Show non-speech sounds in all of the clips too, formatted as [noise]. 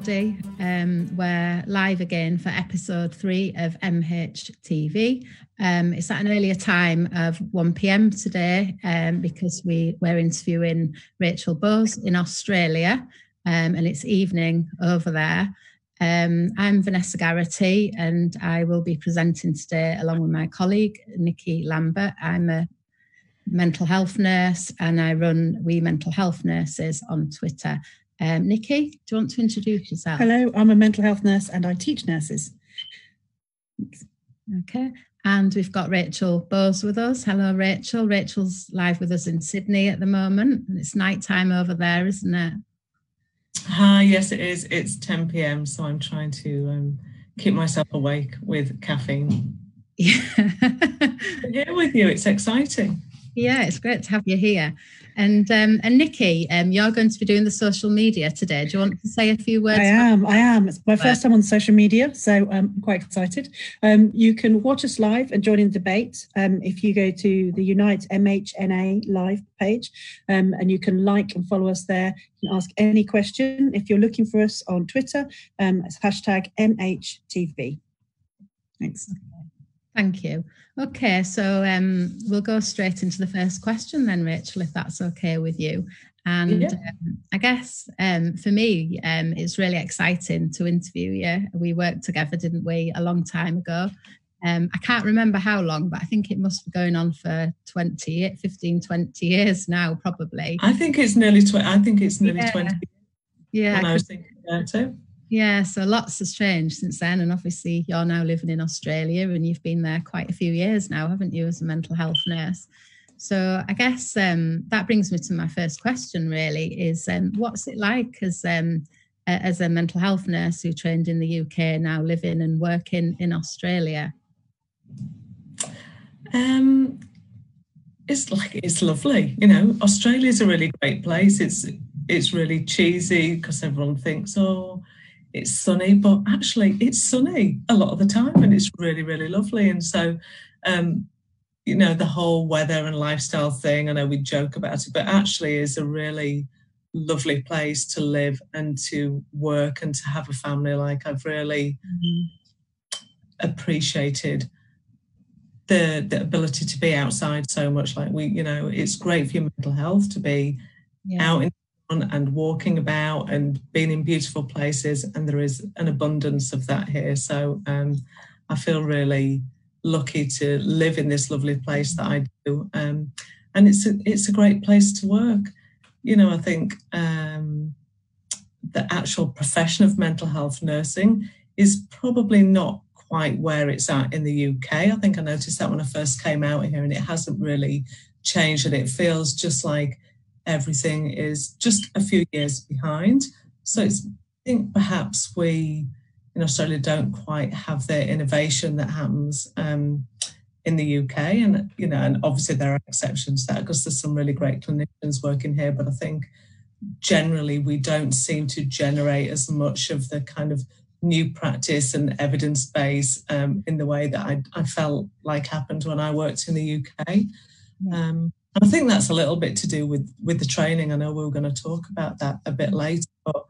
everybody. Um, we're live again for episode three of MHTV. Um, it's at an earlier time of 1 pm today um, because we, we're interviewing Rachel Bowes in Australia um, and it's evening over there. Um, I'm Vanessa Garrity and I will be presenting today along with my colleague Nicky Lambert. I'm a mental health nurse and I run We Mental Health Nurses on Twitter. Um, Nicky, do you want to introduce yourself? Hello, I'm a mental health nurse and I teach nurses. Okay. And we've got Rachel Bowes with us. Hello, Rachel. Rachel's live with us in Sydney at the moment. And it's night time over there, isn't it? Hi, yes, it is. It's 10 p.m. So I'm trying to um, keep myself awake with caffeine. Yeah. [laughs] here with you. It's exciting. Yeah, it's great to have you here. And um, and Nicky, um, you're going to be doing the social media today. Do you want to say a few words? I am. I am. It's my first time on social media, so um, I'm quite excited. Um, you can watch us live and join in the debate um, if you go to the Unite MHNA live page, um, and you can like and follow us there. You can ask any question. If you're looking for us on Twitter, it's hashtag MHTV. Thanks. Thank you. Okay, so um, we'll go straight into the first question then, Rachel, if that's okay with you. And yeah. um, I guess um, for me, um, it's really exciting to interview you. We worked together, didn't we, a long time ago? Um, I can't remember how long, but I think it must be going on for 20, 15, 20 years now, probably. I think it's nearly 20. I think it's nearly yeah. 20. Yeah. When I was thinking about it. Yeah, so lots has changed since then. And obviously, you're now living in Australia and you've been there quite a few years now, haven't you, as a mental health nurse? So I guess um, that brings me to my first question. Really, is um, what's it like as um, as a mental health nurse who trained in the UK, now living and working in Australia? Um, it's like it's lovely. You know, Australia's a really great place. It's it's really cheesy because everyone thinks, oh, it's sunny, but actually it's sunny a lot of the time and it's really, really lovely. And so, um, you know, the whole weather and lifestyle thing, I know we joke about it, but actually is a really lovely place to live and to work and to have a family. Like I've really mm-hmm. appreciated the, the ability to be outside so much. Like we, you know, it's great for your mental health to be yeah. out in and walking about and being in beautiful places and there is an abundance of that here. So um, i feel really lucky to live in this lovely place that i do um, and it's a, it's a great place to work. You know i think um, the actual profession of mental health nursing is probably not quite where it's at in the uk i think i noticed that when i first came out here and it hasn't really changed and it feels just like everything is just a few years behind. So it's, I think perhaps we in Australia don't quite have the innovation that happens um, in the UK. And, you know, and obviously there are exceptions to that because there's some really great clinicians working here. But I think generally we don't seem to generate as much of the kind of new practice and evidence base um, in the way that I, I, felt like happened when I worked in the UK. Um, I think that's a little bit to do with with the training. I know we are going to talk about that a bit later, but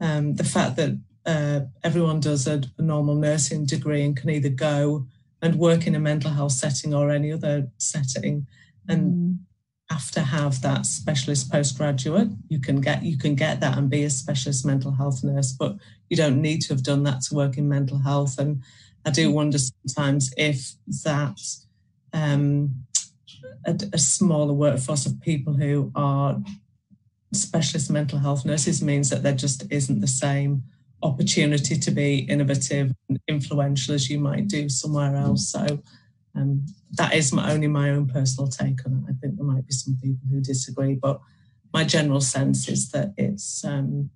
um, the fact that uh, everyone does a, a, normal nursing degree and can either go and work in a mental health setting or any other setting, and mm. have to have that specialist postgraduate. You can get you can get that and be a specialist mental health nurse, but you don't need to have done that to work in mental health. And I do mm. wonder sometimes if that um, a, a smaller workforce of people who are specialist mental health nurses means that there just isn't the same opportunity to be innovative and influential as you might do somewhere else. So um, that is my, only my own personal take on it. I think there might be some people who disagree, but my general sense is that it's um,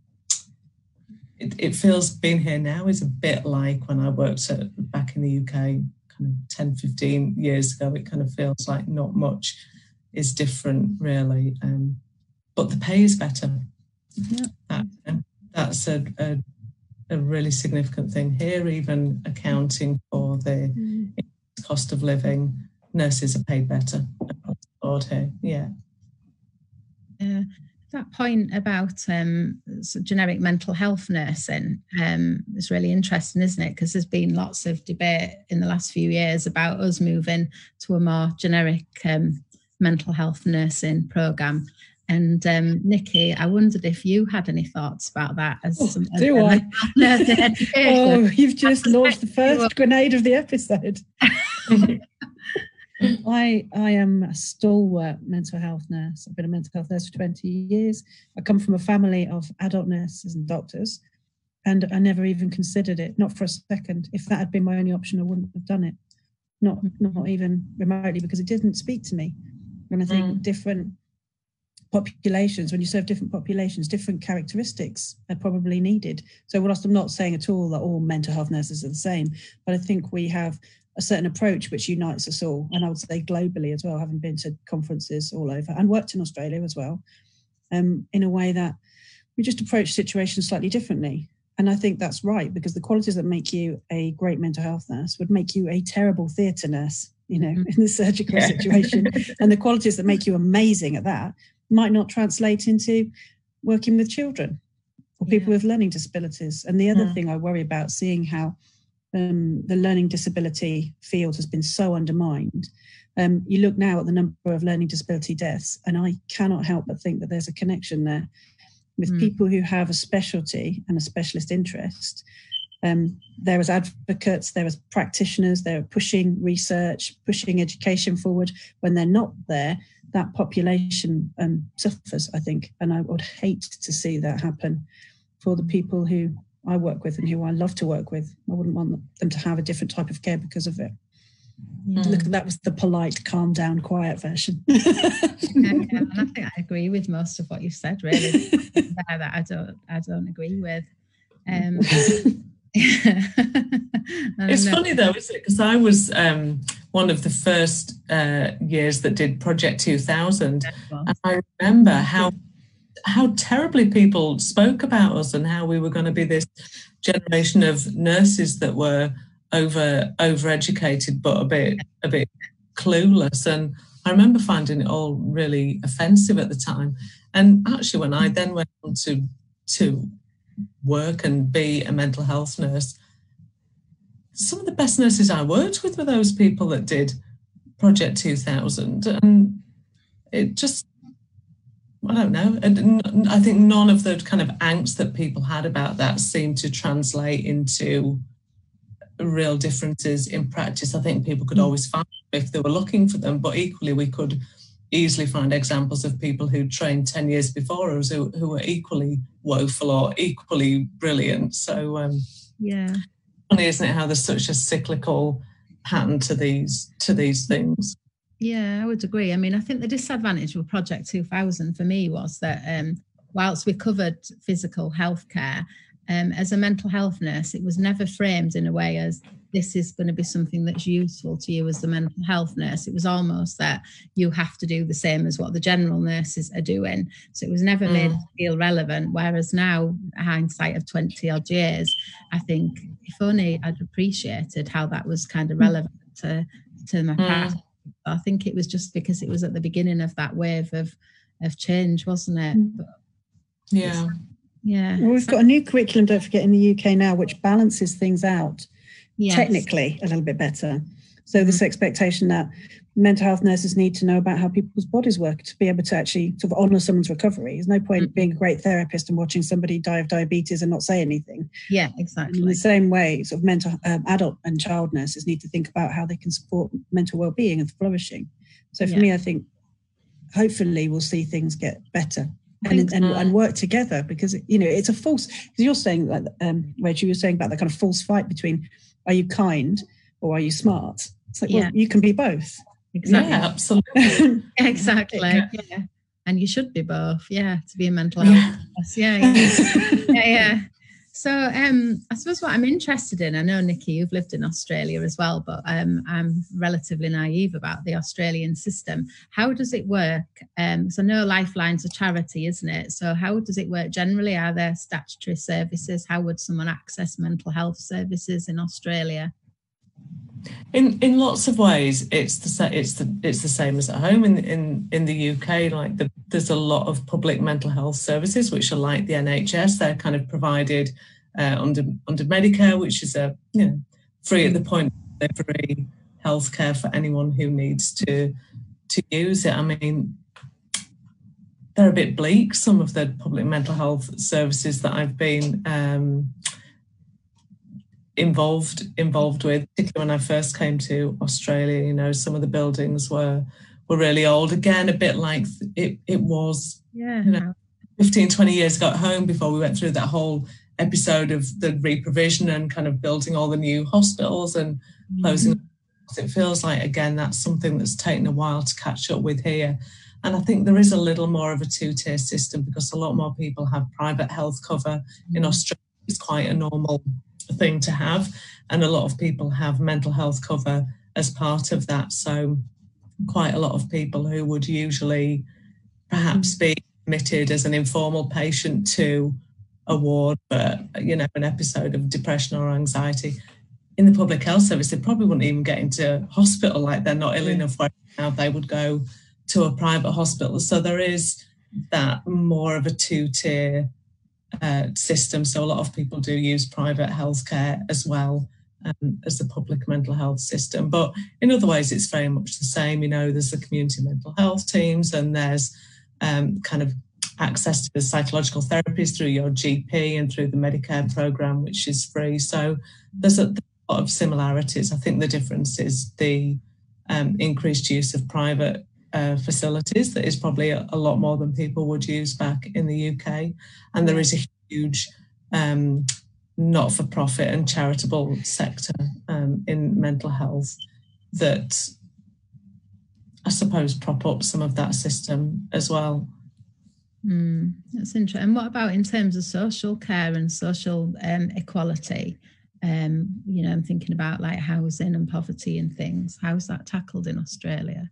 it, it, feels being here now is a bit like when I worked at, back in the UK kind of 10, 15 years ago, it kind of feels like not much is different really. Um, but the pay is better. Yeah. That, that's a, a, a, really significant thing here, even accounting for the mm. cost of living. Nurses are paid better across the board here. Yeah. Yeah. That point about um, generic mental health nursing um, is really interesting, isn't it? Because there's been lots of debate in the last few years about us moving to a more generic um, mental health nursing program. And um, Nicky, I wondered if you had any thoughts about that. As oh, do I? [laughs] oh, you've just [laughs] launched the first grenade of the episode. [laughs] I I am a stalwart mental health nurse. I've been a mental health nurse for 20 years. I come from a family of adult nurses and doctors, and I never even considered it, not for a second. If that had been my only option, I wouldn't have done it. Not not even remotely because it didn't speak to me. And I think mm. different populations, when you serve different populations, different characteristics are probably needed. So whilst I'm not saying at all that all mental health nurses are the same, but I think we have a certain approach which unites us all, and I would say globally as well, having been to conferences all over and worked in Australia as well, um, in a way that we just approach situations slightly differently. And I think that's right because the qualities that make you a great mental health nurse would make you a terrible theatre nurse, you know, mm-hmm. in the surgical yeah. situation. [laughs] and the qualities that make you amazing at that might not translate into working with children or people yeah. with learning disabilities. And the other mm. thing I worry about seeing how um, the learning disability field has been so undermined. Um, you look now at the number of learning disability deaths, and I cannot help but think that there's a connection there with mm. people who have a specialty and a specialist interest. Um, there as advocates, there as practitioners, they're pushing research, pushing education forward. When they're not there, that population um, suffers, I think. And I would hate to see that happen for the people who I work with and who I love to work with. I wouldn't want them to have a different type of care because of it. Mm. Look, that was the polite, calm down, quiet version. [laughs] yeah, yeah, and I think I agree with most of what you said. Really, [laughs] that I don't, I don't agree with. Um, [laughs] it's funny though, isn't it? Because I was um, one of the first uh, years that did Project 2000, and I remember how how terribly people spoke about us and how we were going to be this generation of nurses that were over overeducated but a bit a bit clueless. And I remember finding it all really offensive at the time. And actually when I mm. then went on to to work and be a mental health nurse some of the best nurses I worked with were those people that did Project 2000 and it just I don't know. And I think none of the kind of angst that people had about that seemed to translate into real differences in practice. I think people could always find if they were looking for them, but equally we could easily find examples of people who trained 10 years before us who, who were equally woeful or equally brilliant. So um, yeah. Funny, isn't it, how there's such a cyclical pattern to these to these things. Yeah, I would agree. I mean, I think the disadvantage with Project 2000 for me was that um, whilst we covered physical health care, um, as a mental health nurse, it was never framed in a way as this is going to be something that's useful to you as the mental health nurse. It was almost that you have to do the same as what the general nurses are doing. So it was never mm. made feel relevant. Whereas now, hindsight of 20 odd years, I think if only I'd appreciated how that was kind of mm. relevant to, to my mm. past I think it was just because it was at the beginning of that wave of of change, wasn't it? Mm. But yeah. Yeah. Well, we've got a new curriculum, don't forget, in the UK now, which balances things out yes. technically a little bit better. So, mm-hmm. this expectation that mental health nurses need to know about how people's bodies work to be able to actually sort of honor someone's recovery. There's no point mm-hmm. being a great therapist and watching somebody die of diabetes and not say anything. Yeah, exactly. In the same way, sort of mental um, adult and child nurses need to think about how they can support mental well-being and flourishing. So for yeah. me, I think hopefully we'll see things get better. And, and, and work together because you know it's a false because you're saying that um Rachel you were saying about the kind of false fight between are you kind or are you smart it's like yeah. well you can be both Exactly. Yeah, absolutely. [laughs] exactly. Yeah. yeah. And you should be both, yeah, to be a mental health. Yeah. Yeah. [laughs] yeah, yeah. So um, I suppose what I'm interested in, I know Nicky, you've lived in Australia as well, but um, I'm relatively naive about the Australian system. How does it work? Um, so I know Lifeline's a charity, isn't it? So how does it work generally? Are there statutory services? How would someone access mental health services in Australia? In in lots of ways, it's the it's the it's the same as at home. In in in the UK, like the, there's a lot of public mental health services which are like the NHS. They're kind of provided uh, under under Medicare, which is a you know free at the point of delivery healthcare for anyone who needs to to use it. I mean, they're a bit bleak. Some of the public mental health services that I've been um, involved involved with, particularly when I first came to Australia. You know, some of the buildings were were really old. Again, a bit like it it was. Yeah. You know, 15, 20 years ago at home before we went through that whole episode of the reprovision and kind of building all the new hospitals and closing. Mm-hmm. It feels like again that's something that's taken a while to catch up with here. And I think there is a little more of a two-tier system because a lot more people have private health cover in mm-hmm. Australia. It's quite a normal thing to have. And a lot of people have mental health cover as part of that. So, quite a lot of people who would usually perhaps be admitted as an informal patient to a ward for, you know, an episode of depression or anxiety. In the public health service, they probably wouldn't even get into hospital like they're not ill enough right now. They would go to a private hospital. So there is that more of a two tier uh, system. So a lot of people do use private healthcare as well um, as the public mental health system. But in other ways, it's very much the same. You know, there's the community mental health teams, and there's um, kind of access to the psychological therapies through your GP and through the Medicare program, which is free. So there's a, lot of similarities. I think the difference is the um, increased use of private uh, facilities that is probably a, a, lot more than people would use back in the UK. And there is a huge um, not for profit and charitable sector um, in mental health that I suppose prop up some of that system as well. Mm, that's interesting. And what about in terms of social care and social um, equality? Um, you know, I'm thinking about like housing and poverty and things. How's that tackled in Australia?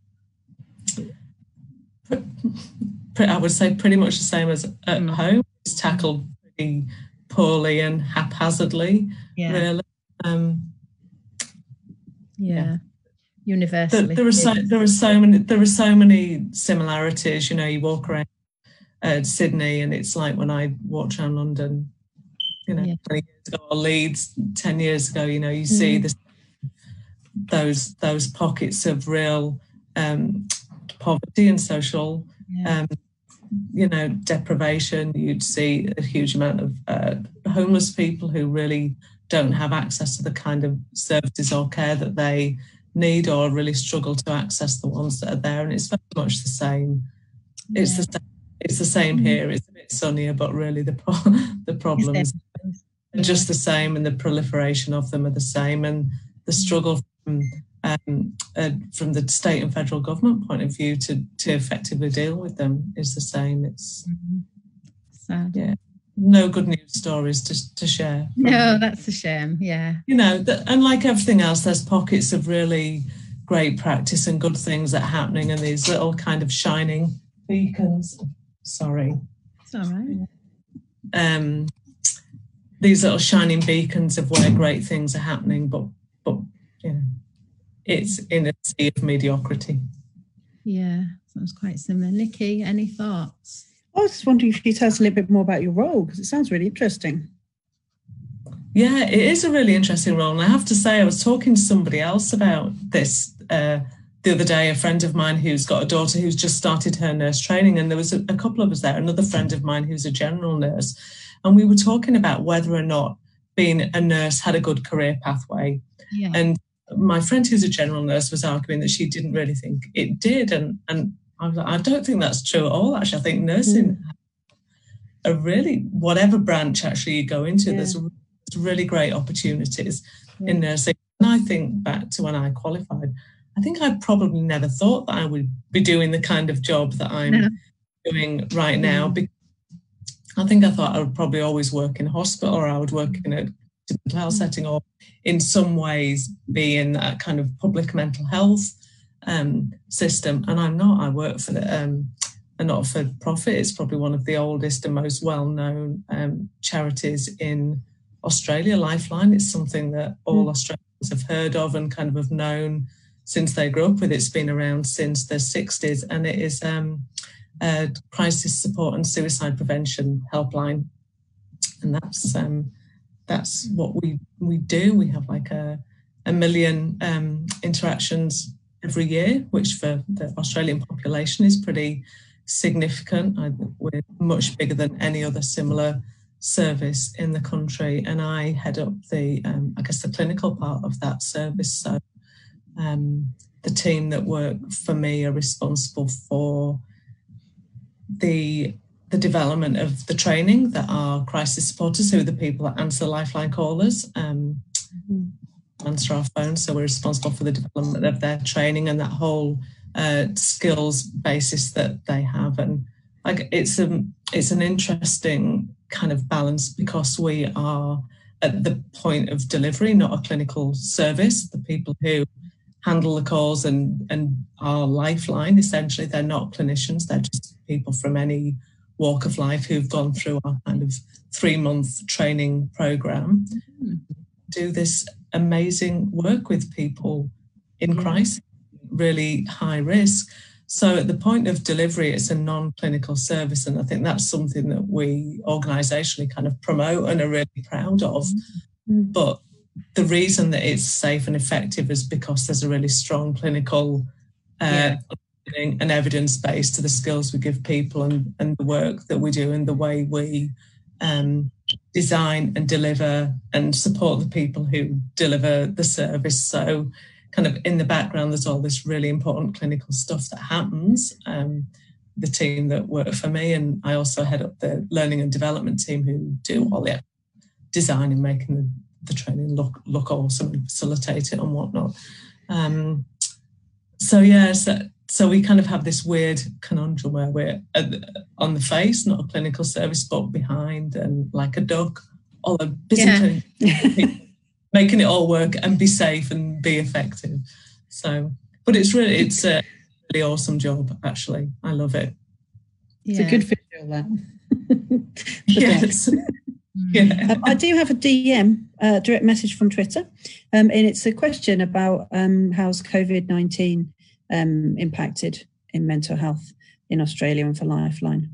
I would say pretty much the same as at mm. home. It's tackled pretty poorly and haphazardly, yeah. really. Um, yeah. yeah. Universally. There, there, are so there are so many there are so many similarities. You know, you walk around uh, Sydney and it's like when I walked around London, you know, yeah. 20 years ago or Leeds 10 years ago, you know, you mm. see this those those pockets of real um, poverty and social, yeah. um, you know, deprivation. You'd see a huge amount of uh, homeless people who really don't have access to the kind of services or care that they need or really struggle to access the ones that are there. And it's very much the same. Yeah. It's the same. It's the same mm-hmm. here. It's a bit sunnier, but really the pro- [laughs] the problems are just the same, and the proliferation of them are the same, and the struggle from um, uh, from the state and federal government point of view to to effectively deal with them is the same. It's mm-hmm. sad. Yeah. No good news stories to, to share. No, that's a shame. Yeah. You know, the, and like everything else, there's pockets of really great practice and good things that are happening, and these little kind of shining beacons. Sorry. It's all right. Um, these little shining beacons of where great things are happening, but but you know, it's in a sea of mediocrity. Yeah, sounds quite similar. Nicky, any thoughts? I was just wondering if you could tell us a little bit more about your role because it sounds really interesting. Yeah, it is a really interesting role. And I have to say, I was talking to somebody else about this uh, the other day, a friend of mine who's got a daughter who's just started her nurse training. And there was a, a couple of us there, another friend of mine who's a general nurse. And we were talking about whether or not being a nurse had a good career pathway. Yeah. And my friend who's a general nurse was arguing that she didn't really think it did. And, and I was like, I don't think that's true at all, actually. I think nursing, mm. a really, whatever branch actually you go into, yeah. there's, really great opportunities yeah. in nursing. And I think back to when I qualified, I think I probably never thought that I would be doing the kind of job that I'm no. doing right now. Because I think I thought I would probably always work in hospital or I would work in a mental health setting or in some ways be in that kind of public mental health um, system. And I'm not. I work for the, um, a not for profit. It's probably one of the oldest and most well known um, charities in Australia. Lifeline. It's something that all mm. Australians have heard of and kind of have known since they grew up with. It's been around since the 60s, and it is um, a crisis support and suicide prevention helpline, and that's um, that's what we we do. We have like a a million um, interactions every year, which for the Australian population is pretty significant. I, we're much bigger than any other similar service in the country, and I head up the, um, I guess, the clinical part of that service. So um, the team that work for me are responsible for the the development of the training that our crisis supporters, who are the people that answer Lifeline callers, um, answer our phones. So we're responsible for the development of their training and that whole uh, skills basis that they have. And like it's a it's an interesting kind of balance because we are at the point of delivery, not a clinical service. The people who handle the calls and and our lifeline essentially they're not clinicians they're just people from any walk of life who've gone through our kind of three month training program mm-hmm. do this amazing work with people in yeah. crisis, really high risk. So at the point of delivery, it's a non-clinical service, and I think that's something that we organisationally kind of promote and are really proud of. Mm-hmm. But the reason that it's safe and effective is because there's a really strong clinical uh, yeah. And evidence base to the skills we give people and, and the work that we do and the way we um, design and deliver and support the people who deliver the service. So, kind of in the background, there's all this really important clinical stuff that happens. Um, the team that work for me, and I also head up the learning and development team who do all the design and making the, the training look look awesome and facilitate it and whatnot. Um, so yeah, so so we kind of have this weird conundrum where we're on the face, not a clinical service, but behind and like a duck, all a busy yeah. [laughs] making it all work and be safe and be effective. So, but it's really, it's a really awesome job, actually. I love it. Yeah. It's a good visual, that. [laughs] yes. [laughs] Yeah. Um, I do have a DM, uh, direct message from Twitter, um, and it's a question about um, how's COVID 19 um, impacted in mental health in Australia and for Lifeline?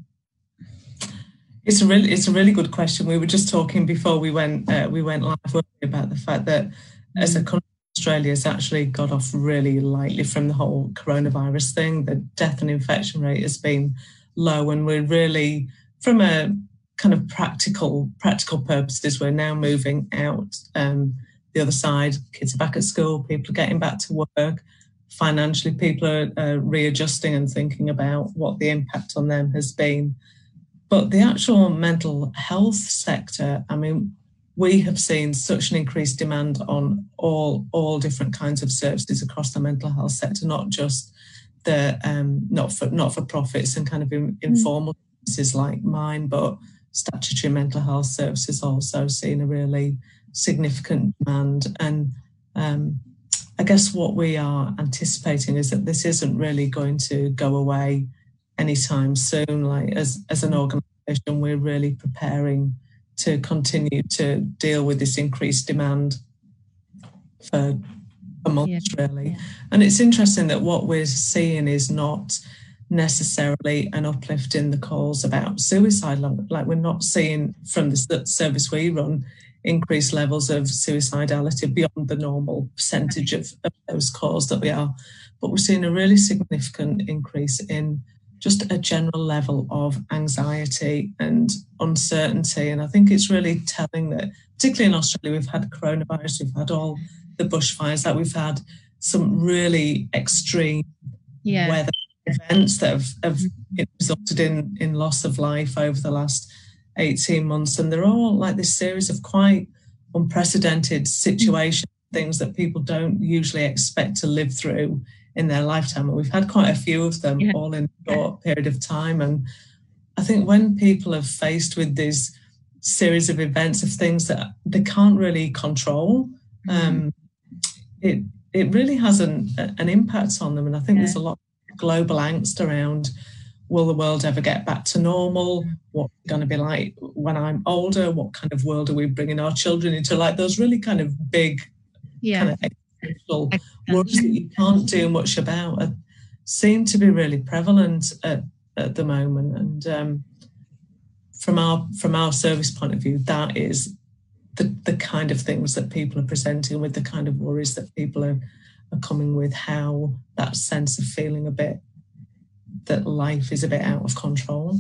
It's a really it's a really good question. We were just talking before we went uh, we went live about the fact that as a country, Australia has actually got off really lightly from the whole coronavirus thing. The death and infection rate has been low, and we're really from a kind of practical practical purposes. We're now moving out um, the other side. Kids are back at school. People are getting back to work financially people are uh, readjusting and thinking about what the impact on them has been. But the actual mental health sector, I mean, we have seen such an increased demand on all all different kinds of services across the mental health sector, not just the um, not for not for profits and kind of in, mm. informal services like mine, but statutory mental health services also seen a really significant demand and um, I guess what we are anticipating is that this isn't really going to go away anytime soon. Like as, as an organization, we're really preparing to continue to deal with this increased demand for a month, yeah. really. And it's interesting that what we're seeing is not necessarily an uplift in the calls about suicide. Like we're not seeing from the service we run increased levels of suicidality beyond the normal percentage of, of those calls that we are. But we're seeing a really significant increase in just a general level of anxiety and uncertainty. And I think it's really telling that, particularly in Australia, we've had coronavirus, we've had all the bushfires, that we've had some really extreme yeah. weather events that have, have mm-hmm. resulted in, in loss of life over the last 18 months. And they're all like this series of quite unprecedented situations, things that people don't usually expect to live through in their lifetime. And we've had quite a few of them yeah. all in a short period of time. And I think when people are faced with this series of events of things that they can't really control, mm-hmm. um, it it really has an, an impact on them. And I think yeah. there's a lot of global angst around will the world ever get back to normal? What's going to be like when I'm older? What kind of world are we bringing our children into? Like those really kind of big yeah. kind of existential worries that you can't do much about are, seem to be really prevalent at, at the moment. And um, from our from our service point of view, that is the, the kind of things that people are presenting with, the kind of worries that people are, are coming with, how that sense of feeling a bit that life is a bit out of control.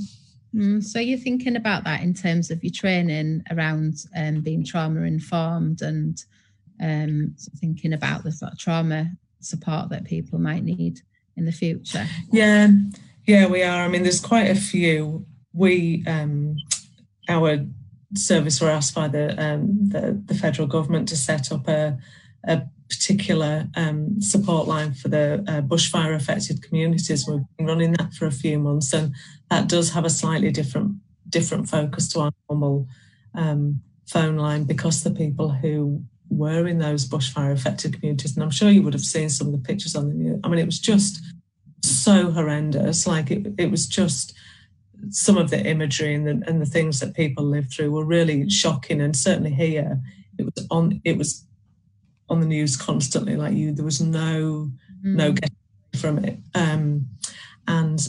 Mm, so you're thinking about that in terms of your training around um, being trauma informed and um, thinking about the sort of trauma support that people might need in the future. Yeah, yeah, we are. I mean, there's quite a few. We um, our service were asked by the, um, the, the federal government to set up a, a particular um, support line for the uh, bushfire affected communities. We've been running that for a few months, and that does have a slightly different different focus to our normal um, phone line because the people who were in those bushfire affected communities, and I'm sure you would have seen some of the pictures on the news. I mean, it was just so horrendous. Like it, it was just some of the imagery and the, and the things that people lived through were really shocking. And certainly here, it was on it was on the news constantly. Like you, there was no mm. no getting from it. Um, and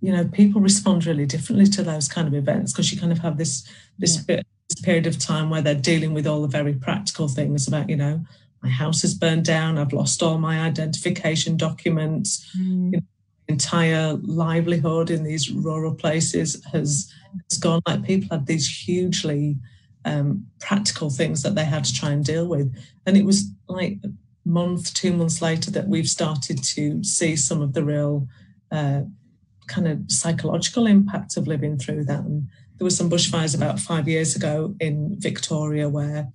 you know, people respond really differently to those kind of events because you kind of have this this yeah. bit this period of time where they're dealing with all the very practical things about you know my house has burned down i've lost all my identification documents mm. you know, entire livelihood in these rural places has, has gone like people had these hugely um, practical things that they had to try and deal with. And it was like a month two months later that we've started to see some of the real uh, kind of psychological impact of living through that. And there were some bushfires about five years ago in victoria where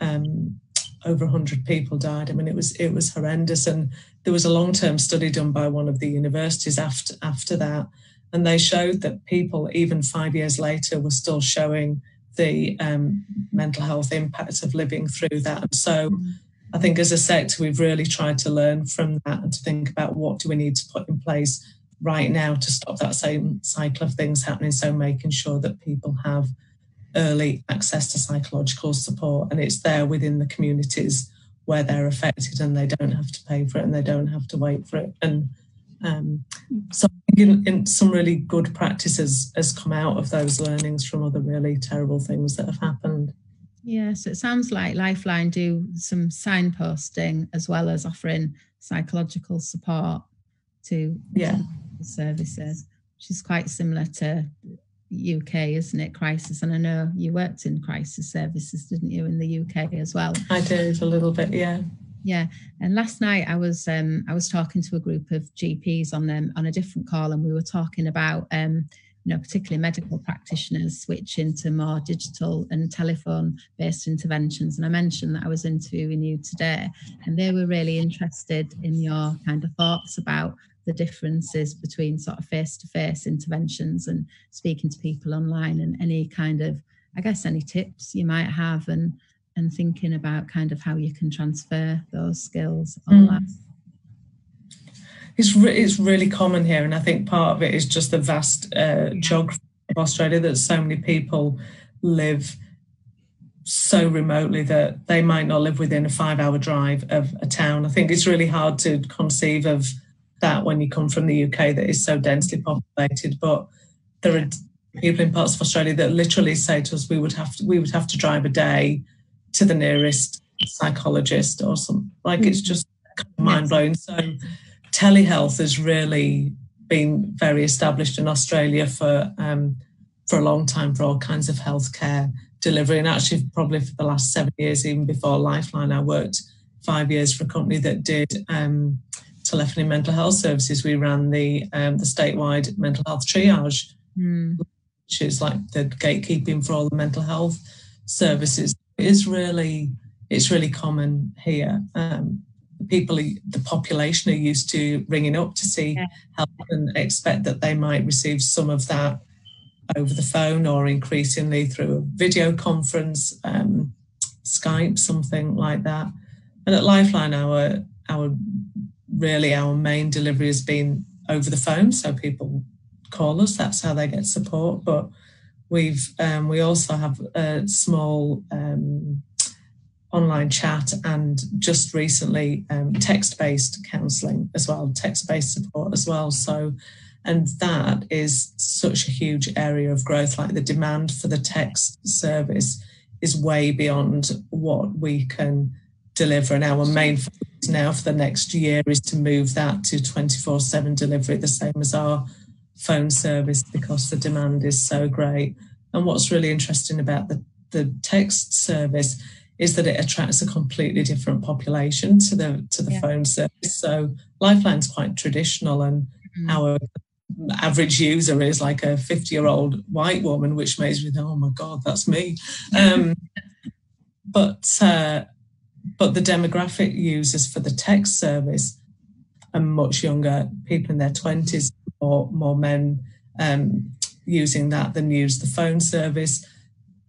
um, over 100 people died. I mean, it was it was horrendous, and there was a long term study done by one of the universities after after that, and they showed that people even five years later were still showing the um, mental health impact of living through that. And so, I think as a sector, we've really tried to learn from that and to think about what do we need to put in place right now to stop that same cycle of things happening. So, making sure that people have early access to psychological support and it's there within the communities where they're affected and they don't have to pay for it and they don't have to wait for it and um, so in, in some really good practices has come out of those learnings from other really terrible things that have happened yeah so it sounds like lifeline do some signposting as well as offering psychological support to yeah services which is quite similar to UK, isn't it? Crisis, and I know you worked in crisis services, didn't you, in the UK as well? I did a little bit, yeah. Yeah, and last night I was um, I was talking to a group of GPs on them on a different call, and we were talking about um, you know particularly medical practitioners switching to more digital and telephone based interventions. And I mentioned that I was interviewing you today, and they were really interested in your kind of thoughts about the differences between sort of face-to-face interventions and speaking to people online and any kind of i guess any tips you might have and and thinking about kind of how you can transfer those skills online mm. it's, re- it's really common here and i think part of it is just the vast uh, geography of australia that so many people live so remotely that they might not live within a five hour drive of a town. I think it's really hard to conceive of that when you come from the UK that is so densely populated. But there are people in parts of Australia that literally say to us, we would have to, we would have to drive a day to the nearest psychologist or something. Like it's just mind blowing. So telehealth has really been very established in Australia for um, for a long time for all kinds of healthcare delivery. And actually, probably for the last seven years, even before Lifeline, I worked five years for a company that did um, telephony mental health services, we ran the um, the statewide mental health triage, mm. which is like the gatekeeping for all the mental health services. It is really it's really common here. Um, people, the population are used to ringing up to see yeah. help and expect that they might receive some of that over the phone or increasingly through a video conference, um, Skype, something like that. And at Lifeline, our our really our main delivery has been over the phone. So people call us, that's how they get support. But we've um, we also have a small um, online chat and just recently um, text-based counselling as well, text-based support as well. So, and that is such a huge area of growth. Like the demand for the text service is way beyond what we can deliver, and our main focus now for the next year is to move that to 24/7 delivery, the same as our phone service, because the demand is so great. And what's really interesting about the the text service is that it attracts a completely different population to the to the yeah. phone service. So Lifeline's quite traditional, and mm. our average user is like a 50 year old white woman, which makes me think, oh my god, that's me. Um, [laughs] but uh, but the demographic users for the text service are much younger, people in their 20s, or more men um, using that than use the phone service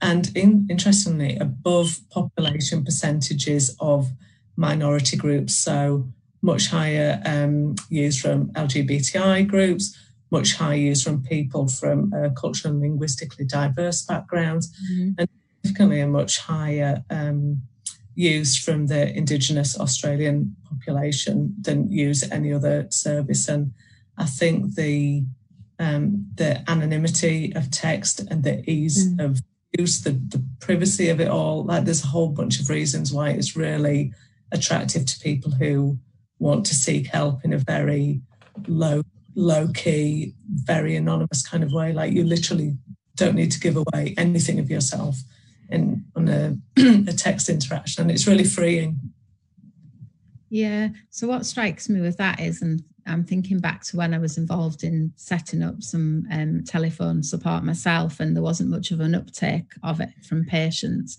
and in, interestingly, above population percentages of minority groups. So much higher um, use from LGBTI groups, much higher use from people from uh, culturally and linguistically diverse backgrounds, mm-hmm. and significantly a much higher um, use from the Indigenous Australian population than use any other service. And I think the um, the anonymity of text and the ease mm. of use, the, the privacy of it all. Like there's a whole bunch of reasons why it's really attractive to people who want to seek help in a very low, low key, very anonymous kind of way. Like you literally don't need to give away anything of yourself in on a, [clears throat] a text interaction, and it's really freeing. Yeah. So what strikes me with that is, and I'm thinking back to when I was involved in setting up some um, telephone support myself, and there wasn't much of an uptake of it from patients.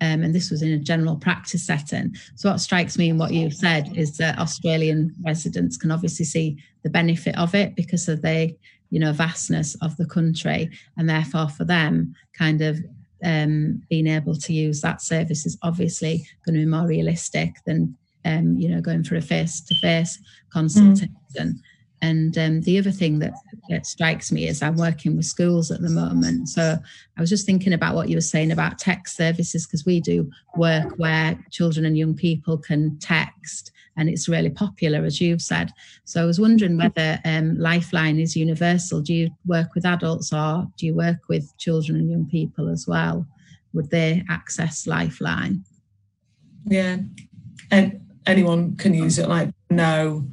Um, and this was in a general practice setting. So, what strikes me in what you've said is that Australian residents can obviously see the benefit of it because of the, you know, vastness of the country, and therefore for them, kind of um, being able to use that service is obviously going to be more realistic than um, you know, going for a face-to-face consultation. Mm. And um, the other thing that, that strikes me is I'm working with schools at the moment. So I was just thinking about what you were saying about text services because we do work where children and young people can text, and it's really popular, as you've said. So I was wondering whether um, Lifeline is universal. Do you work with adults or do you work with children and young people as well? Would they access Lifeline? Yeah, and anyone can use it. Like no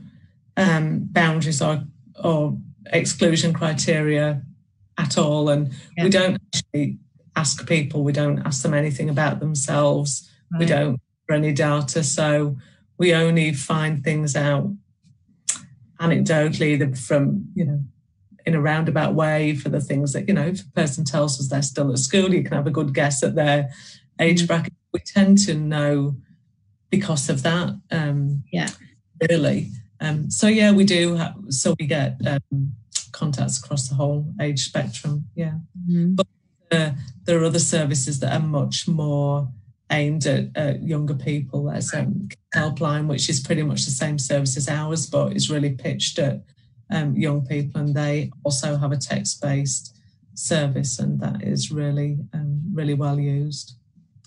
um, boundaries or or exclusion criteria at all, and yeah. we don't actually ask people. We don't ask them anything about themselves. Right. We don't for any data, so we only find things out anecdotally from you know in a roundabout way for the things that you know if a person tells us they're still at school you can have a good guess at their age mm. bracket we tend to know because of that. Um, yeah. Really. Um, so yeah, we do. Have, so we get um, contacts across the whole age spectrum. Yeah. Mm-hmm. But uh, there are other services that are much more aimed at, at younger people. There's um, Helpline, which is pretty much the same service as ours, but is really pitched at um, young people, and they also have a text-based service, and that is really, um, really well used.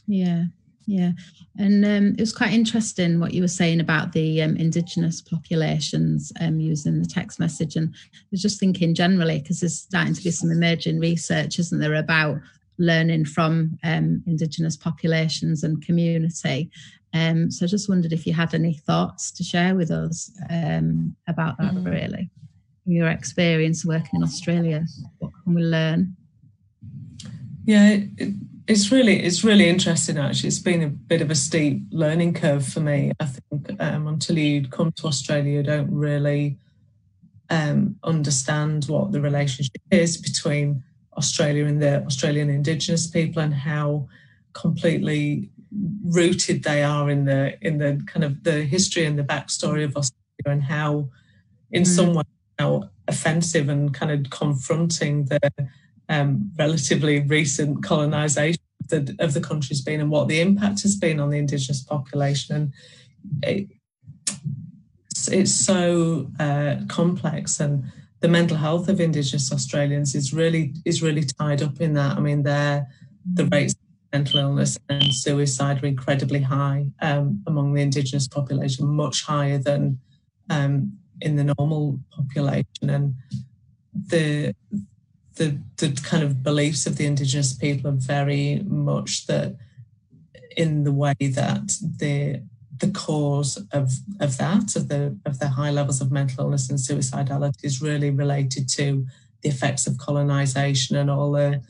Yeah, yeah, and um, it was quite interesting what you were saying about the um, Indigenous populations um, using the text message. And I was just thinking generally, because there's starting to be some emerging research, isn't there, about learning from um, Indigenous populations and community. Um, so I just wondered if you had any thoughts to share with us um, about that, mm. really, your experience working in Australia. What can we learn? Yeah, it, it's really it's really interesting actually it's been a bit of a steep learning curve for me i think um, until you come to australia you don't really um, understand what the relationship is between australia and the australian indigenous people and how completely rooted they are in the in the kind of the history and the backstory of australia and how in mm. some way how offensive and kind of confronting the um, relatively recent colonisation of the, country's been and what the impact has been on the Indigenous population. And it, it's, it's so uh, complex and the mental health of Indigenous Australians is really is really tied up in that. I mean, their the rates of mental illness and suicide are incredibly high um, among the Indigenous population, much higher than um, in the normal population. And the the the kind of beliefs of the Indigenous people are very much that in the way that the the cause of of that of the of the high levels of mental illness and suicidality is really related to the effects of colonization and all the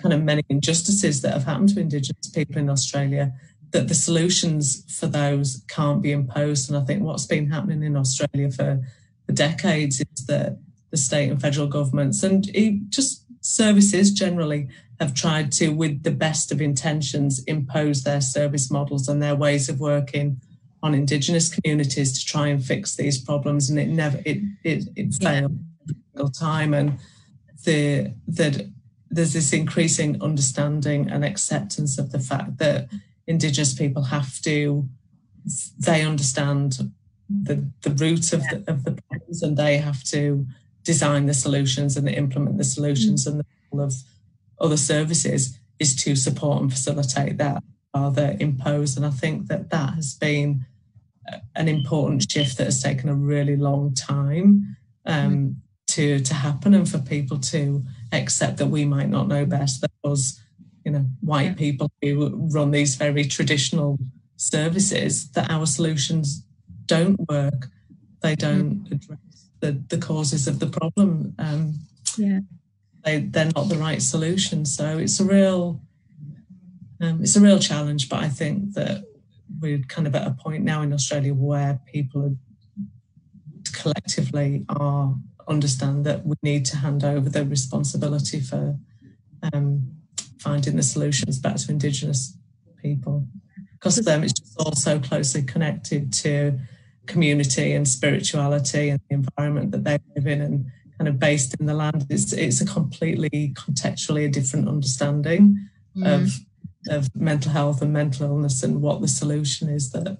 kind of many injustices that have happened to Indigenous people in Australia, that the solutions for those can't be imposed. And I think what's been happening in Australia for, for decades is that the state and federal governments and just services generally have tried to, with the best of intentions, impose their service models and their ways of working on Indigenous communities to try and fix these problems. And it never, it, it, it failed yeah. time. And the, that there's this increasing understanding and acceptance of the fact that Indigenous people have to, they understand the, the root of, the, of the problems and they have to design the solutions and implement the solutions mm-hmm. and the role of other services is to support and facilitate that rather impose. And I think that that has been an important shift that has taken a really long time um, mm-hmm. to to happen and for people to accept that we might not know best. That was, you know, white people who run these very traditional services, that our solutions don't work. They don't mm. address the, the causes of the problem. Um, yeah. They, they're not the right solution. So it's a real um, it's a real challenge, but I think that we're kind of at a point now in Australia where people are, collectively are understand that we need to hand over the responsibility for um, finding the solutions back to Indigenous people. Because of them, it's just all so closely connected to community and spirituality and the environment that they live in and kind of based in the land. It's, it's a completely contextually a different understanding mm. of of mental health and mental illness and what the solution is that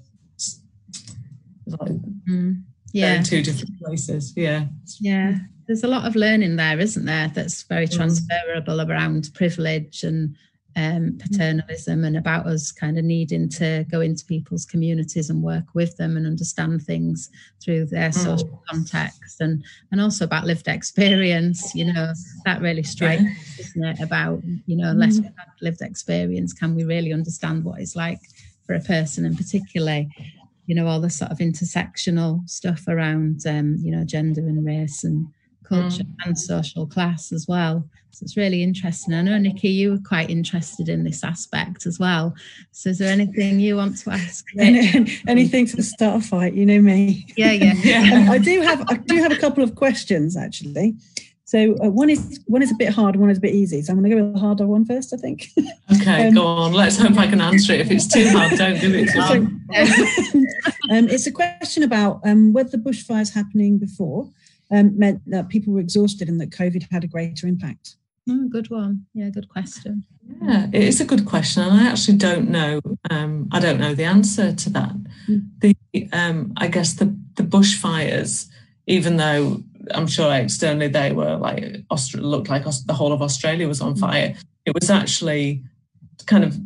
like mm yeah two different places yeah yeah there's a lot of learning there isn't there that's very mm. transferable around privilege and um, paternalism and about us kind of needing to go into people's communities and work with them and understand things through their mm. social context and and also about lived experience you know that really strikes yeah. isn't it about you know unless mm. we've had lived experience can we really understand what it's like for a person and particularly you know all the sort of intersectional stuff around um, you know gender and race and culture mm. and social class as well so it's really interesting i know Nicky you were quite interested in this aspect as well so is there anything you want to ask [laughs] anything to start a fight you know me yeah yeah, yeah. [laughs] Um, [laughs] i do have i do have a couple of questions actually so uh, one is one is a bit hard, one is a bit easy. So I'm going to go with the harder one first, I think. Okay, um, go on. Let's hope I can answer it. If it's too hard, don't do it too hard. um, it's a question about um, whether the bushfires happening before um, meant that people were exhausted and that COVID had a greater impact. Oh, good one. Yeah, good question. Yeah, it is a good question, and I actually don't know. Um, I don't know the answer to that. Mm. The um, I guess the the bushfires, even though I'm sure externally they were like Austria looked like the whole of Australia was on mm. fire. It was actually kind of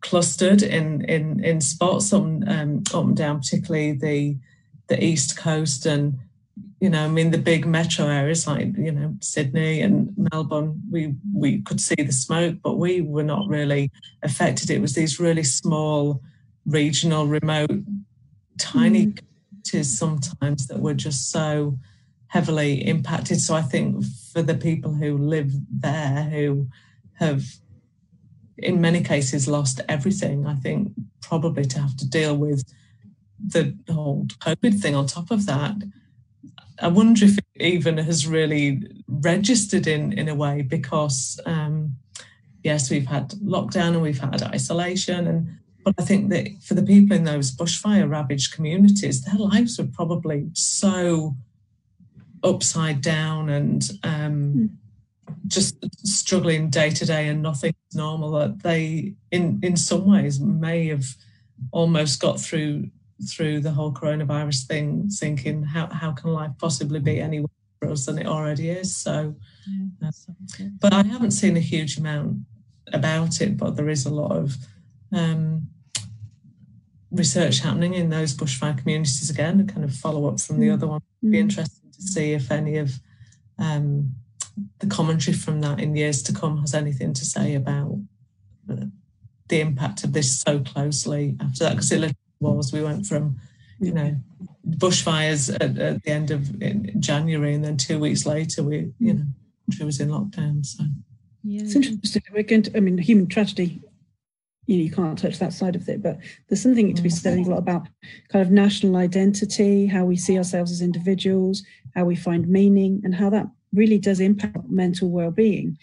clustered in in in spots on um, up and down, particularly the the east coast and you know, I mean the big metro areas like you know Sydney and Melbourne. We we could see the smoke, but we were not really affected. It was these really small, regional, remote, tiny mm. communities sometimes that were just so heavily impacted. So I think for the people who live there, who have in many cases lost everything, I think probably to have to deal with the whole COVID thing on top of that. I wonder if it even has really registered in in a way because um, yes, we've had lockdown and we've had isolation and but I think that for the people in those bushfire ravaged communities, their lives were probably so upside down and um, mm. just struggling day to day and nothing's normal that they in in some ways may have almost got through through the whole coronavirus thing thinking how, how can life possibly be any worse for us than it already is so uh, but i haven't seen a huge amount about it, but there is a lot of um, research happening in those bushfire communities again, kind of follow up from the mm. other one. It'd be mm. interesting to see if any of um, the commentary from that in years to come has anything to say about the impact of this so closely after that, because it was. We went from, you know, bushfires at, at the end of January, and then two weeks later, we, you know, country was in lockdown. So. Yeah. It's interesting. We're going to, I mean, human tragedy you know you can't touch that side of it but there's something to be said a lot about kind of national identity how we see ourselves as individuals how we find meaning and how that really does impact mental well-being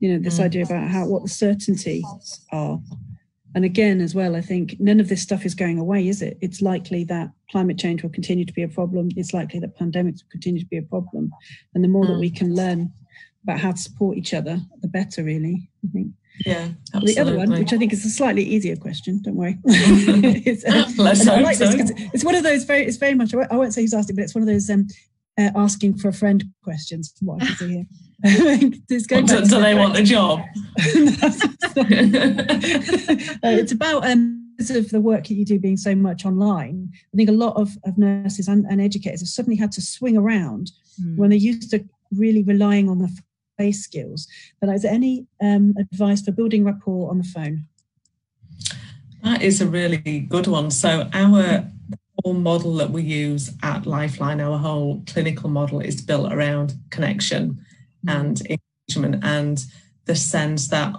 you know this mm. idea about how what the certainties are and again as well i think none of this stuff is going away is it it's likely that climate change will continue to be a problem it's likely that pandemics will continue to be a problem and the more mm. that we can learn about how to support each other the better really i think yeah. Absolutely. The other one, which I think is a slightly easier question, don't worry. [laughs] [laughs] it's, uh, [laughs] like so. it's one of those very, it's very much, I won't say who's asked it, but it's one of those um, uh, asking for a friend questions, from what I can see here. [laughs] it's going do, do they want the job? [laughs] uh, it's about um, of the work that you do being so much online. I think a lot of, of nurses and, and educators have suddenly had to swing around mm. when they're used to really relying on the face skills. But is there any um, advice for building rapport on the phone? That is a really good one. So our whole model that we use at Lifeline, our whole clinical model is built around connection and engagement and the sense that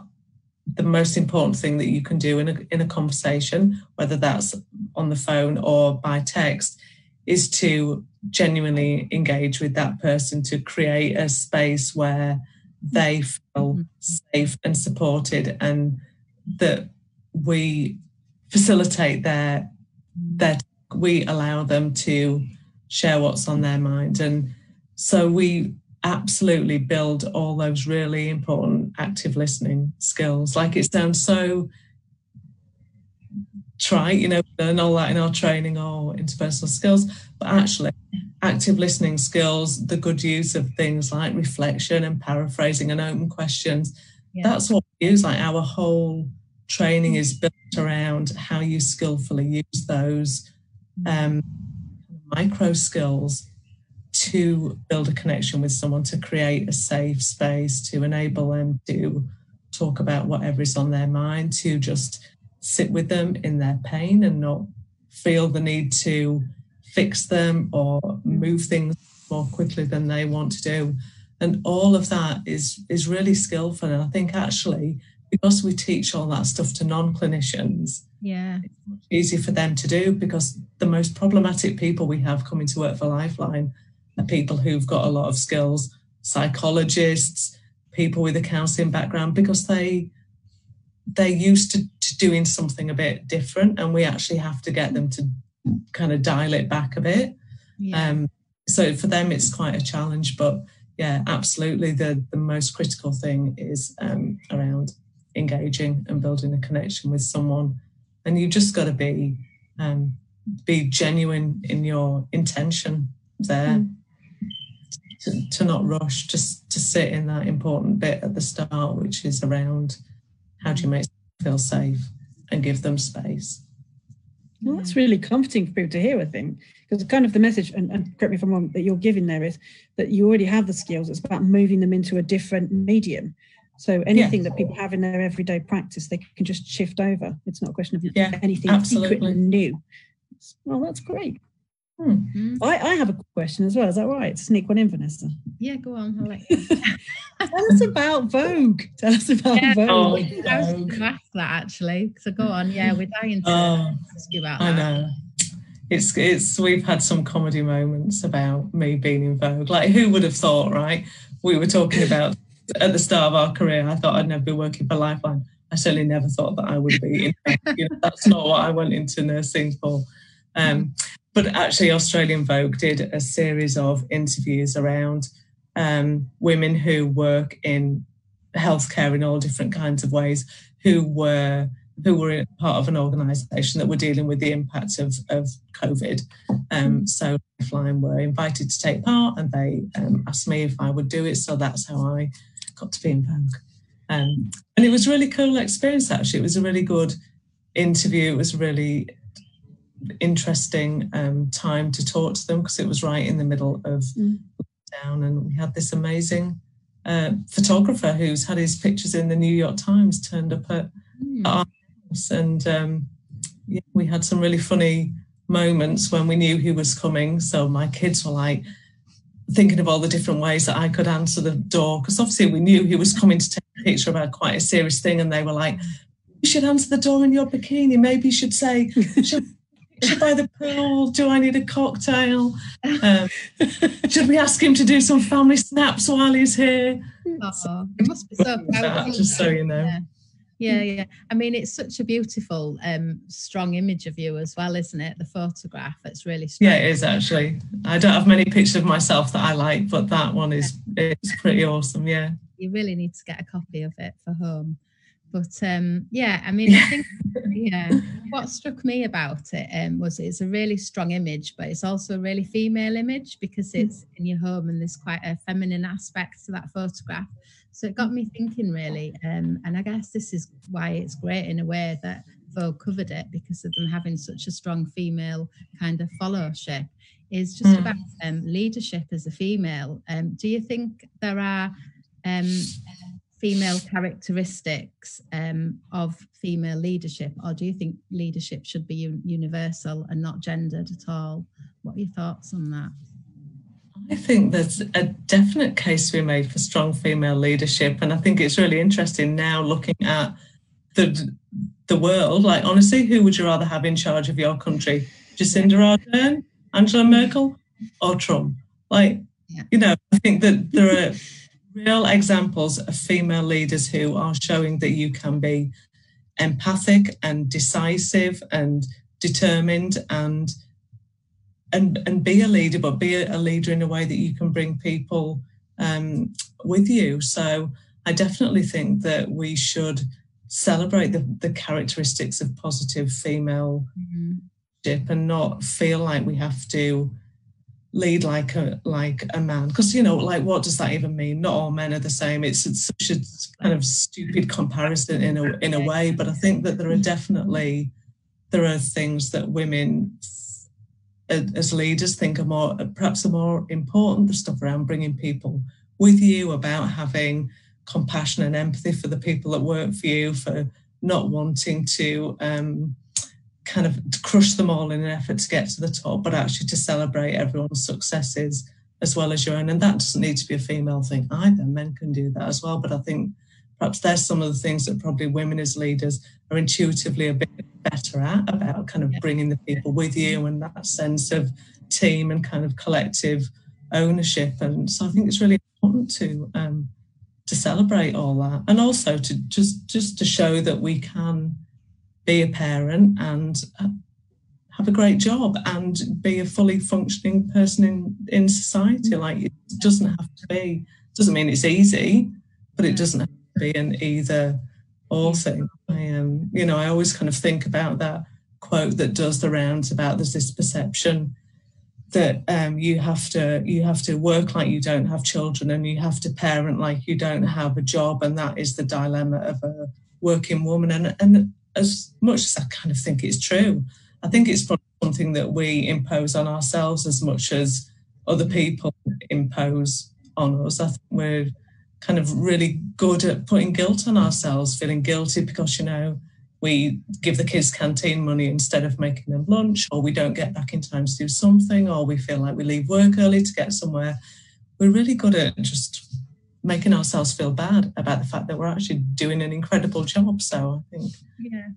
the most important thing that you can do in a, in a conversation, whether that's on the phone or by text, is to genuinely engage with that person to create a space where they feel mm-hmm. safe and supported and that we facilitate their their we allow them to share what's on their mind. And so we absolutely build all those really important active listening skills like it sounds so trite you know learn all that in our training or interpersonal skills but actually active listening skills, the good use of things like reflection and paraphrasing and open questions. Yeah. That's what we use. Like our whole training is built around how you skillfully use those um, micro skills to build a connection with someone, to create a safe space, to enable them to talk about whatever is on their mind, to just sit with them in their pain and not feel the need to fix them or move things more quickly than they want to do. And all of that is is really skillful. And I think actually, because we teach all that stuff to non-clinicians, yeah, it's easy for them to do because the most problematic people we have coming to work for Lifeline are people who've got a lot of skills, psychologists, people with a counselling background, because they they're used to, to doing something a bit different and we actually have to get them to kind of dial it back a bit. Yeah. Um, so for them, it's quite a challenge. But yeah, absolutely, the the most critical thing is um, around engaging and building a connection with someone, and you just got to be um, be genuine in your intention there. Mm. To, to not rush, just to sit in that important bit at the start, which is around how do you make them feel safe and give them space. Well, that's really comforting for people to hear, I think, because kind of the message, and, and, correct me if I'm wrong, that you're giving there is that you already have the skills. It's about moving them into a different medium. So anything yeah. that people have in their everyday practice, they can just shift over. It's not a question of yeah, anything absolutely. secret and new. Well, that's great. Hmm. Mm-hmm. I, I have a question as well. Is that right? Sneak one in, Vanessa. Yeah, go on. I'll let [laughs] you. Tell us about Vogue. Tell us about yeah, Vogue. Oh, I was going to ask that actually. So go on. Yeah, we're dying to oh, ask you about that. I know. It's it's we've had some comedy moments about me being in Vogue. Like who would have thought, right? We were talking about at the start of our career. I thought I'd never be working for Lifeline. I certainly never thought that I would be. In, you know, that's not what I went into nursing for. Um, but actually, Australian Vogue did a series of interviews around um, women who work in healthcare in all different kinds of ways, who were who were part of an organisation that were dealing with the impact of, of COVID. Um, so Lifeline were invited to take part, and they um, asked me if I would do it. So that's how I got to be in Vogue. Um, and it was really cool experience, actually. It was a really good interview. It was really interesting um, time to talk to them because it was right in the middle of mm. lockdown. And we had this amazing uh, photographer who's had his pictures in the New York Times turned up at, mm. our house. And um, yeah, we had some really funny moments when we knew he was coming. So my kids were like, thinking of all the different ways that I could answer the door because obviously we knew he was coming to take a picture about quite a serious thing, and they were like, "You should answer the door in your bikini. Maybe you should say." [laughs] Should, by the pool? Do I need a cocktail? Um, should we ask him to do some family snaps while he's here? Oh, it must be so [laughs] powerful. Just so you know. Yeah. Yeah, yeah. I mean, it's such a beautiful, um, strong image of you as well, isn't it? The photograph. It's really strong. Yeah, it is actually. I don't have many pictures of myself that I like, but that one is it's pretty awesome. Yeah. You really need to get a copy of it for home. But um, yeah, I mean, I think [laughs] yeah, what struck me about it um, was it's a really strong image, but it's also a really female image because it's in your home and there's quite a feminine aspect to that photograph. So it got me thinking really, um, and I guess this is why it's great in a way that Vogue covered it because of them having such a strong female kind of followership. Is just mm. about um, leadership as a female. Um, do you think there are um, female characteristics um, of female leadership, or do you think leadership should be un- universal and not gendered at all? What are your thoughts on that? I think there's a definite case to be made for strong female leadership, and I think it's really interesting now looking at the the world. Like honestly, who would you rather have in charge of your country, Jacinda Ardern, Angela Merkel, or Trump? Like, you know, I think that there are real examples of female leaders who are showing that you can be empathic and decisive and determined and and and be a leader, but be a leader in a way that you can bring people um, with you. So I definitely think that we should celebrate the, the characteristics of positive female mm-hmm. and not feel like we have to lead like a like a man. Because you know like what does that even mean? Not all men are the same. It's, it's such a kind of stupid comparison in a in a way but i think that there are definitely there are things that women as leaders think are more perhaps are more important the stuff around bringing people with you about having compassion and empathy for the people that work for you for not wanting to um, kind of crush them all in an effort to get to the top but actually to celebrate everyone's successes as well as your own. And that doesn't need to be a female thing either. Men can do that as well. But i think perhaps there's some of the things that probably women as leaders are intuitively a bit better at about kind of bringing the people with you and that sense of team and kind of collective ownership. And so I think it's really important to um, to celebrate all that, and also to just just to show that we can be a parent and uh, have a great job and be a fully functioning person in in society. Like it doesn't have to be. Doesn't mean it's easy, but it doesn't have to be an either or thing. I um, you know, I always kind of think about that quote that does the rounds about there's this perception that um, you have to you have to work like you don't have children and you have to parent like you don't have a job and that is the dilemma of a working woman and and as much as I kind of think it's true I think it's probably something that we impose on ourselves as much as other people impose on us I think we're kind of really good at putting guilt on ourselves, feeling guilty because, you know, we give the kids canteen money instead of making them lunch, or we don't get back in time to do something, or we feel like we leave work early to get somewhere. We're really good at just making ourselves feel bad about the fact that we're actually doing an incredible job. So I think yeah.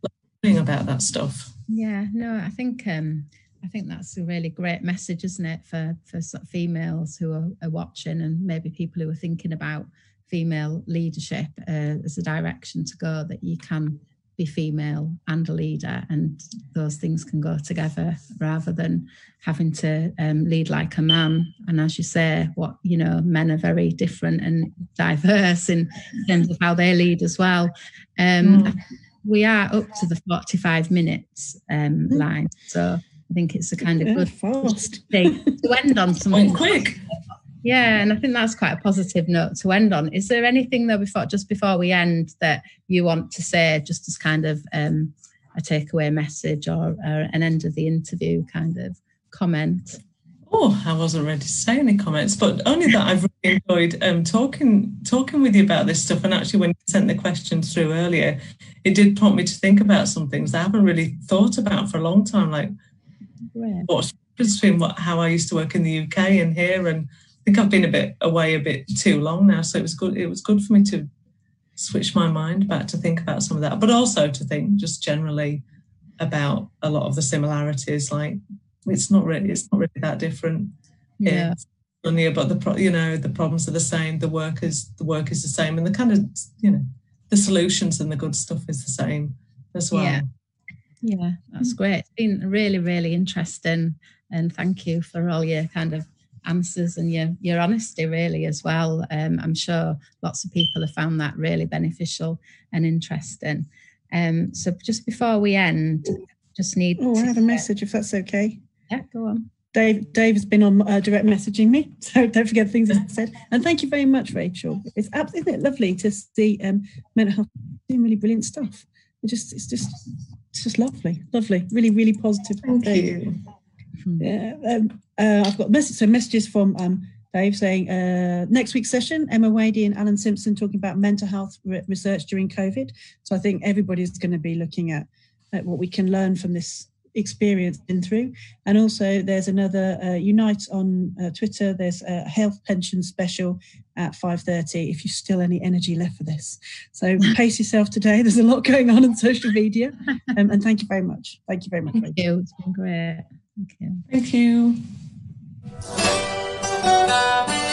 learning about that stuff. Yeah, no, I think um I think that's a really great message, isn't it, for for females who are, are watching and maybe people who are thinking about female leadership uh, as a direction to go that you can be female and a leader and those things can go together rather than having to um, lead like a man. And as you say what you know men are very different and diverse in terms of how they lead as well. Um, mm. we are up to the 45 minutes um, mm. line so i think it's a kind of good fast. [laughs] thing to end on something. quick Yeah, and I think that's quite a positive note to end on. Is there anything though before just before we end that you want to say, just as kind of um, a takeaway message or, or an end of the interview kind of comment? Oh, I wasn't ready to say any comments, but only that I've really enjoyed um, talking talking with you about this stuff. And actually, when you sent the questions through earlier, it did prompt me to think about some things I haven't really thought about for a long time, like Great. what's between what, how I used to work in the UK and here. And I think I've been a bit away a bit too long now, so it was good. It was good for me to switch my mind back to think about some of that, but also to think just generally about a lot of the similarities, like it's not really it's not really that different. Yeah. About the pro, you know the problems are the same, the work is the work is the same, and the kind of you know the solutions and the good stuff is the same as well. Yeah, yeah, that's mm. great. It's been really really interesting, and thank you for all your kind of answers and your your honesty really as well. Um, I'm sure lots of people have found that really beneficial and interesting. Um, so just before we end, just need. Oh, I have a message if that's okay. Yeah, go on. Dave, Dave has been on uh, direct messaging me, [laughs] so don't forget the things I said. And thank you very much, Rachel. It's absolutely it lovely to see um, mental health doing really brilliant stuff. It just, it's just, it's just lovely, lovely, really, really positive. Thank you. Yeah, um, uh, I've got messages, so messages from um, Dave saying uh, next week's session, Emma Wadey and Alan Simpson talking about mental health re- research during COVID. So I think everybody's going to be looking at, at what we can learn from this experience been through. And also, there's another uh, Unite on uh, Twitter. There's a health pension special at 5:30. If you still any energy left for this, so [laughs] pace yourself today. There's a lot going on on social media, um, and thank you very much. Thank you very much. Thank you. It's been great. Thank you. Thank you. Música